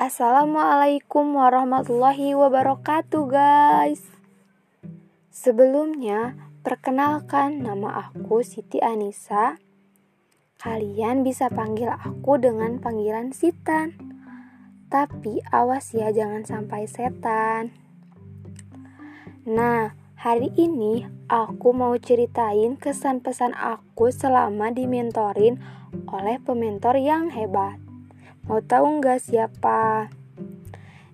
Assalamualaikum warahmatullahi wabarakatuh, guys. Sebelumnya, perkenalkan nama aku Siti Anissa. Kalian bisa panggil aku dengan panggilan Sitan. Tapi awas ya, jangan sampai setan. Nah, hari ini aku mau ceritain kesan pesan aku selama dimentorin oleh pementor yang hebat. Mau tahu nggak siapa?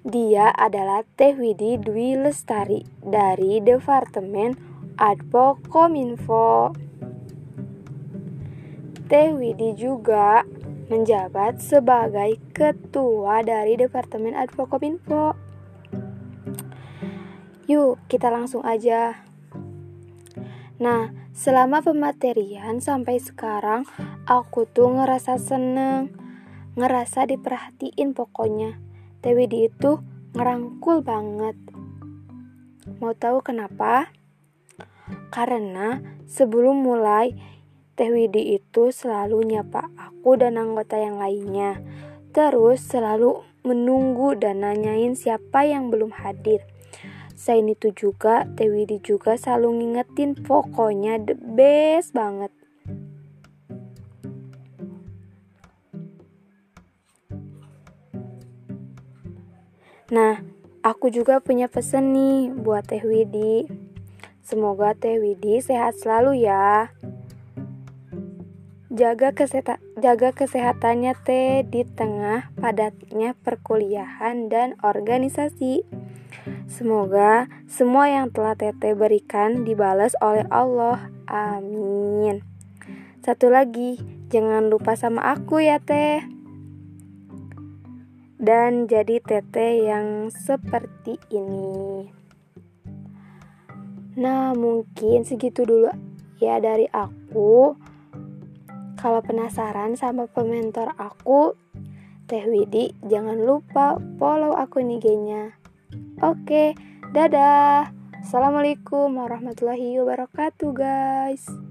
Dia adalah Teh Widi Dwi Lestari dari Departemen Advokominfo. Teh Widi juga menjabat sebagai ketua dari Departemen Advokominfo. Yuk, kita langsung aja. Nah, selama pematerian sampai sekarang, aku tuh ngerasa seneng ngerasa diperhatiin pokoknya. Tewidi itu ngerangkul banget. Mau tahu kenapa? Karena sebelum mulai Teh Widi itu selalu nyapa aku dan anggota yang lainnya. Terus selalu menunggu dan nanyain siapa yang belum hadir. Selain itu juga, Teh Widi juga selalu ngingetin pokoknya the best banget. Nah, aku juga punya pesan nih buat Teh Widi. Semoga Teh Widi sehat selalu ya. Jaga, kesehatan, jaga kesehatannya Teh di tengah padatnya perkuliahan dan organisasi. Semoga semua yang telah Teteh berikan dibalas oleh Allah. Amin. Satu lagi, jangan lupa sama aku ya Teh dan jadi tete yang seperti ini. Nah, mungkin segitu dulu ya dari aku. Kalau penasaran sama pementor aku, Teh Widi, jangan lupa follow akun IG-nya. Oke, dadah. Assalamualaikum warahmatullahi wabarakatuh, guys.